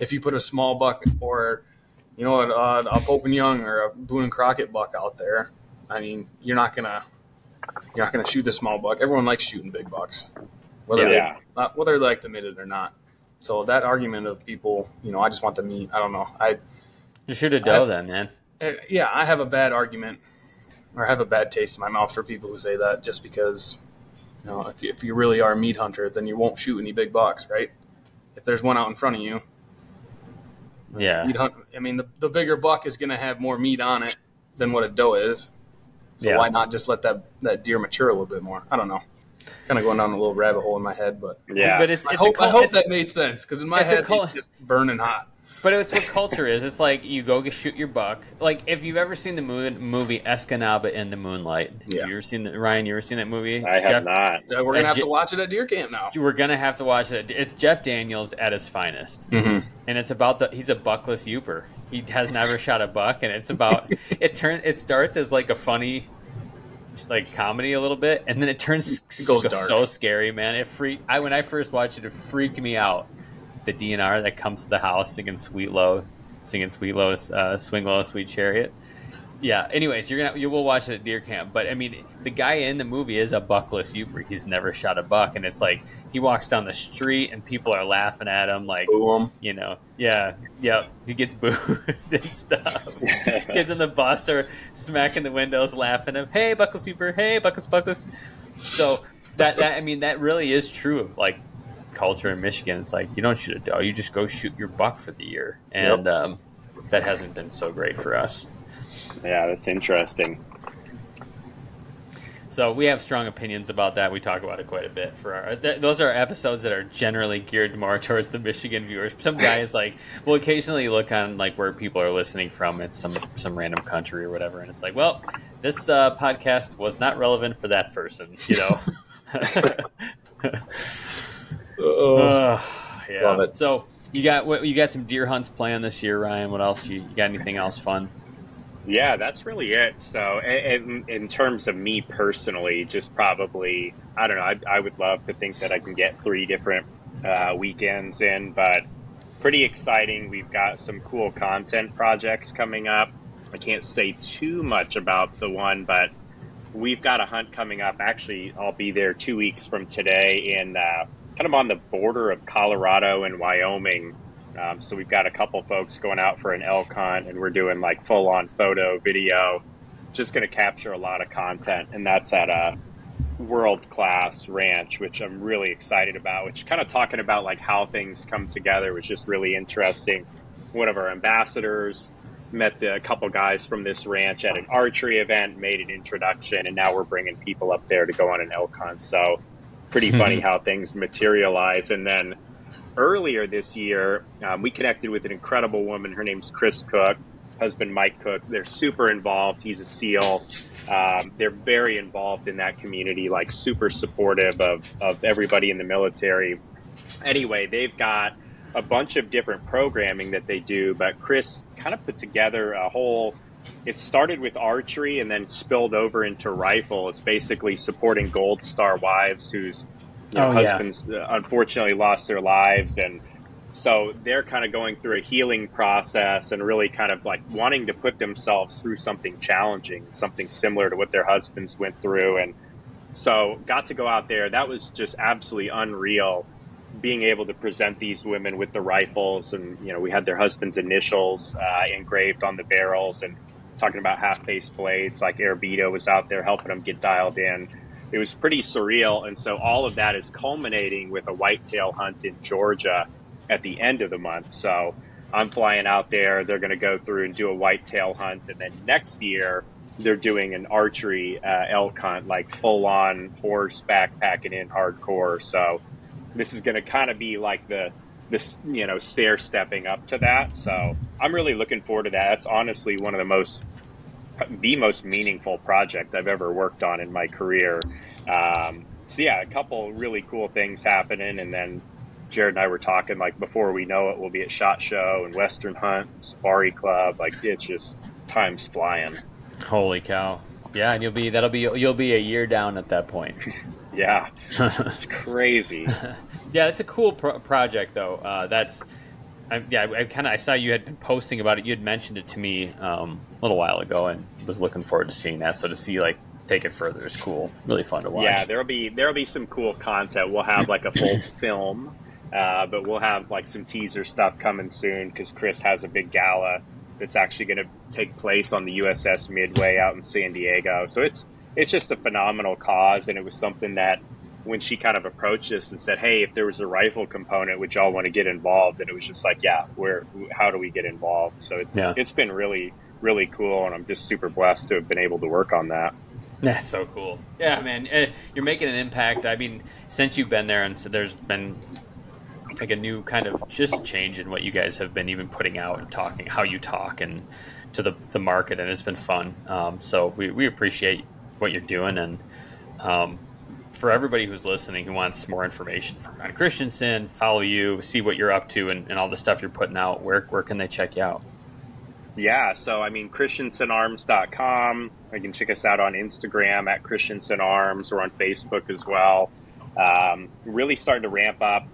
B: If you put a small buck or you know a, a Pope and Young or a Boone and Crockett buck out there, I mean you're not gonna you're not gonna shoot the small buck. Everyone likes shooting big bucks, whether
C: Yeah.
B: they not, whether they like to admit it or not. So that argument of people, you know, I just want the meat. I don't know. I
A: just shoot a doe, then, man.
B: eh, yeah, I have a bad argument or have a bad taste in my mouth for people who say that just because, you know, if you, if you really are a meat hunter, then you won't shoot any big bucks, right? If there's one out in front of you,
A: Yeah,
B: you'd hunt. I mean, the, the bigger buck is going to have more meat on it than what a doe is. So
A: Yeah.
B: why not just let that, that deer mature a little bit more? I don't know. Kind of going down a little rabbit hole in my head, but
C: Yeah.
A: But it's,
B: I
A: it's
B: hope,
A: a cul-
B: I hope
A: it's-
B: that made sense because in my
A: it's
B: head
A: cul-
B: it's just burning hot.
A: But it's what culture is. It's like you go get- shoot your buck. Like if you've ever seen the moon, movie Escanaba in the Moonlight.
B: Yeah.
A: You ever seen that? Ryan, you ever seen that movie?
C: I have
A: Jeff,
C: not.
B: Yeah, we're gonna
A: Uh,
B: have
A: J-
B: to watch it at deer camp now.
A: We're gonna have to watch it. It's Jeff Daniels at his finest,
B: Mm-hmm.
A: and it's about the he's a buckless Yooper. He has never shot a buck, and it's about it turns it starts as like a funny. Like comedy a little bit, and then it turns
B: It goes
A: so,
B: dark.
A: so scary, man. It freaked. I when I first watched it, it freaked me out. The DNR that comes to the house singing "Sweet Low," singing "Sweet Low," uh, "Swing Low, Sweet Chariot." Yeah. Anyways, you're gonna you will watch it at deer camp, but I mean, the guy in the movie is a buckless Yooper. He's never shot a buck, and it's like he walks down the street and people are laughing at him, like
B: Boom.
A: you know, yeah, yeah. He gets booed and stuff. Kids in the bus are smacking the windows, laughing at him. Hey, buckle super. Hey, buckles, buckles. So that that I mean, that really is true of like culture in Michigan. It's like you don't shoot a doe, you just go shoot your buck for the year, and um, that hasn't been so great for us.
C: Yeah, that's interesting.
A: So we have strong opinions about that. We talk about it quite a bit. For our th- those are episodes that are generally geared more towards the Michigan viewers. Some guys like will occasionally look on like where people are listening from. It's some some random country or whatever, and it's like, well, this uh, podcast was not relevant for that person, you know. Uh, yeah.
B: Love it.
A: So you got what you got some deer hunts planned this year, Ryan. What else? You, you got anything else fun?
C: Yeah, that's really it. So, in, in terms of me personally, just probably, I don't know, I, I would love to think that I can get three different uh, weekends in, but pretty exciting. We've got some cool content projects coming up. I can't say too much about the one, but we've got a hunt coming up. Actually, I'll be there two weeks from today in uh, kind of on the border of Colorado and Wyoming. Um, so we've got a couple folks going out for an elk hunt, and we're doing like full on photo, video, just going to capture a lot of content, and that's at a world class ranch, which I'm really excited about. Which kind of talking about like how things come together was just really interesting. One of our ambassadors met the, a couple guys from this ranch at an archery event, made an introduction, and now we're bringing people up there to go on an elk hunt. So pretty funny how things materialize, and then earlier this year, um, we connected with an incredible woman. Her name's Chris Cook, husband Mike Cook. They're super involved. He's a SEAL. Um, they're very involved in that community, like super supportive of, of everybody in the military. Anyway, they've got a bunch of different programming that they do, but Chris kind of put together a whole. It started with archery and then spilled over into rifle. It's basically supporting Gold Star wives whose you know,
A: Oh,
C: husbands uh, unfortunately lost their lives and so they're kind of going through a healing process and really kind of like wanting to put themselves through something challenging something similar to what their husbands went through and so got to go out there. That was just absolutely unreal being able to present these women with the rifles and you know we had their husbands initials uh, engraved on the barrels and talking about half face blades like Arrabito was out there helping them get dialed in it was pretty surreal. And so all of that is culminating with a whitetail hunt in Georgia at the end of the month. So I'm flying out there. They're going to go through and do a whitetail hunt. And then next year, they're doing an archery uh, elk hunt, like full on horse backpacking in hardcore. So this is going to kind of be like the, this, you know, stair stepping up to that. So I'm really looking forward to that. That's honestly one of the most the most meaningful project I've ever worked on in my career. Um, so yeah, a couple really cool things happening, and then Jared and I were talking like before we know it, we'll be at Shot Show and Western Hunt, Safari Club. Like it's just time's flying.
A: Holy cow! Yeah, and you'll be that'll be you'll be a year down at that point.
C: Yeah, it's crazy.
A: Yeah, it's a cool pro- project though. Uh, that's I, yeah, I, I kind of I saw you had been posting about it. You had mentioned it to me um, a little while ago, and was looking forward to seeing that. So to see like take it further is cool. Really fun to watch.
C: Yeah, there'll be there'll be some cool content. We'll have like a full film, uh, but we'll have like some teaser stuff coming soon because Chris has a big gala that's actually going to take place on the USS Midway out in San Diego. So it's it's just a phenomenal cause, and it was something that when she kind of approached us and said, "Hey, if there was a rifle component, would y'all want to get involved?" and it was just like, "Yeah, where? How do we get involved?" So it's
A: Yeah.
C: it's been really really cool, and I'm just super blessed to have been able to work on that.
A: That's so cool. Yeah, man, eh, you're making an impact. I mean, since you've been there, and so there's been like a new kind of just change in what you guys have been even putting out and talking, how you talk, and to the the market, and it's been fun. Um, so we we appreciate what you're doing, and um, for everybody who's listening who wants more information from Ryan Christensen, follow you, see what you're up to, and, and all the stuff you're putting out. Where where can they check you out?
C: Yeah, so I mean, ChristensenArms.com. You can check us out on Instagram at Christensen Arms or on Facebook as well. Um, really starting to ramp up.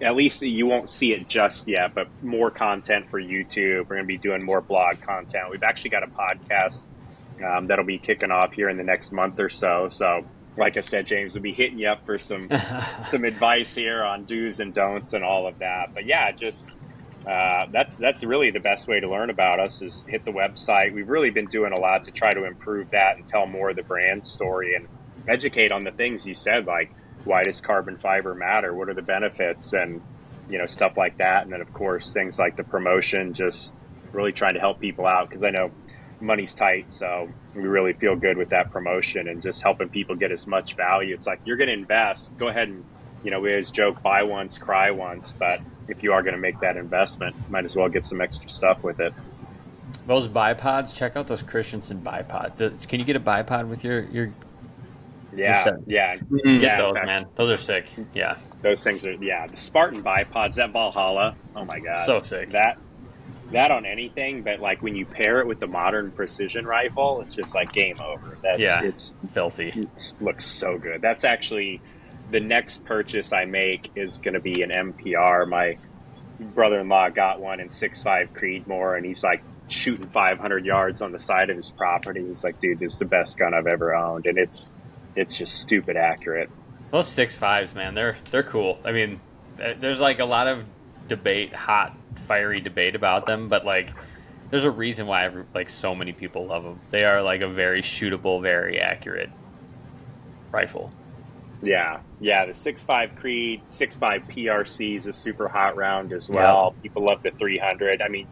C: At least you won't see it just yet, but more content for YouTube. We're going to be doing more blog content. We've actually got a podcast um, that'll be kicking off here in the next month or so. So, like I said, James will be hitting you up for some some advice here on do's and don'ts and all of that. But yeah, just uh, that's that's really the best way to learn about us is hit the website. We've really been doing a lot to try to improve that and tell more of the brand story and educate on the things you said, like why does carbon fiber matter? What are the benefits and you know stuff like that. And then of course things like the promotion, just really trying to help people out because I know money's tight, so we really feel good with that promotion and just helping people get as much value. It's like you're going to invest, go ahead and you know we always joke buy once, cry once, but if you are going to make that investment, might as well get some extra stuff with it.
A: Those bipods, check out those Christensen bipods. Can you get a bipod with your your?
C: Yeah,
A: your
C: yeah, mm-hmm.
A: get
C: yeah,
A: those, man. Those are sick. Yeah,
C: those things are yeah. The Spartan bipods, that Valhalla. Oh my god,
A: so sick.
C: That that on anything, but like when you pair it with the modern precision rifle, it's just like game over. That's
A: Yeah.
C: it's
A: filthy.
C: it looks so good. That's actually the next purchase I make is going to be an MPR. My brother-in-law got one in 6.5 Creedmoor, and he's like shooting 500 yards on the side of his property. He's like, dude, this is the best gun I've ever owned, and it's it's just stupid accurate.
A: Those six fives, man, they're they're cool. I mean, there's like a lot of debate, hot, fiery debate about them, but like, there's a reason why every, like so many people love them. They are like a very shootable, very accurate rifle.
C: Yeah, yeah. The 6.5 Creed, 6.5 PRC is a super hot round as well. People love the 300. I mean,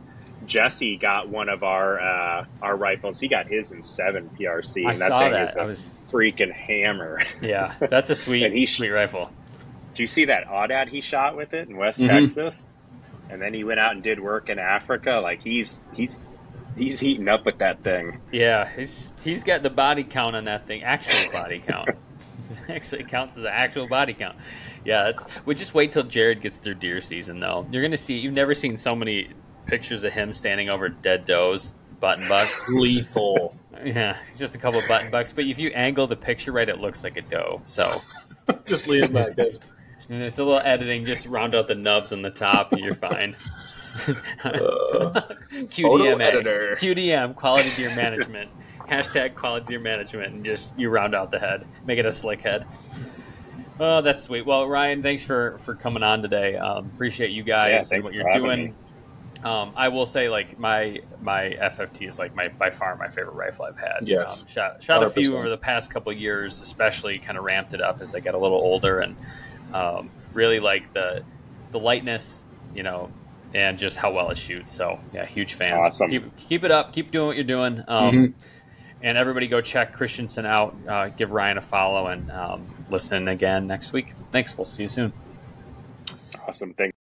C: Jesse got one of our uh, our rifles. He got his in seven PRC,
A: I
C: and that
A: saw
C: thing
A: that.
C: is a
A: I was
C: freaking hammer.
A: yeah, that's a sweet,
C: And he-
A: sweet rifle.
C: Do you see that Aoudad he shot with it in West
B: Mhm.
C: Texas? And then he went out and did work in Africa. Like he's he's he's heating up with that thing.
A: Yeah, he's he's got the body count on that thing. Actual body count. actually counts as an actual body count. Yeah, it's. We just wait till Jared gets through deer season, though. You're gonna see. You've never seen so many pictures of him standing over dead does, button bucks.
B: Lethal.
A: yeah, just a couple of button bucks. But if you angle the picture right, it looks like a doe. So
B: Just leave it like guys.
A: And it's a little editing. Just round out the nubs on the top, and you're fine.
B: Photo
A: QDMA,
B: editor.
A: QDM, quality deer management. Hashtag quality deer management, and just you round out the head, make it a slick head. Oh, that's sweet. Well, Ryan, thanks for for coming on today. Um, appreciate you guys
C: Yeah,
A: and what you're doing. Um, I will say, like my my FFT is like my by far my favorite rifle I've had.
B: Yes.
A: um, shot shot a few over the past couple of years, especially kind of ramped it up as I got a little older, and um, really like the the lightness, you know, and just how well it shoots. So yeah, huge fans.
C: Awesome.
A: Keep keep it up. Keep doing what you're doing. Um,
B: Mhm.
A: And everybody go check Christensen out. Uh, give Ryan a follow and um, listen again next week. Thanks. We'll see you soon.
C: Awesome. Thank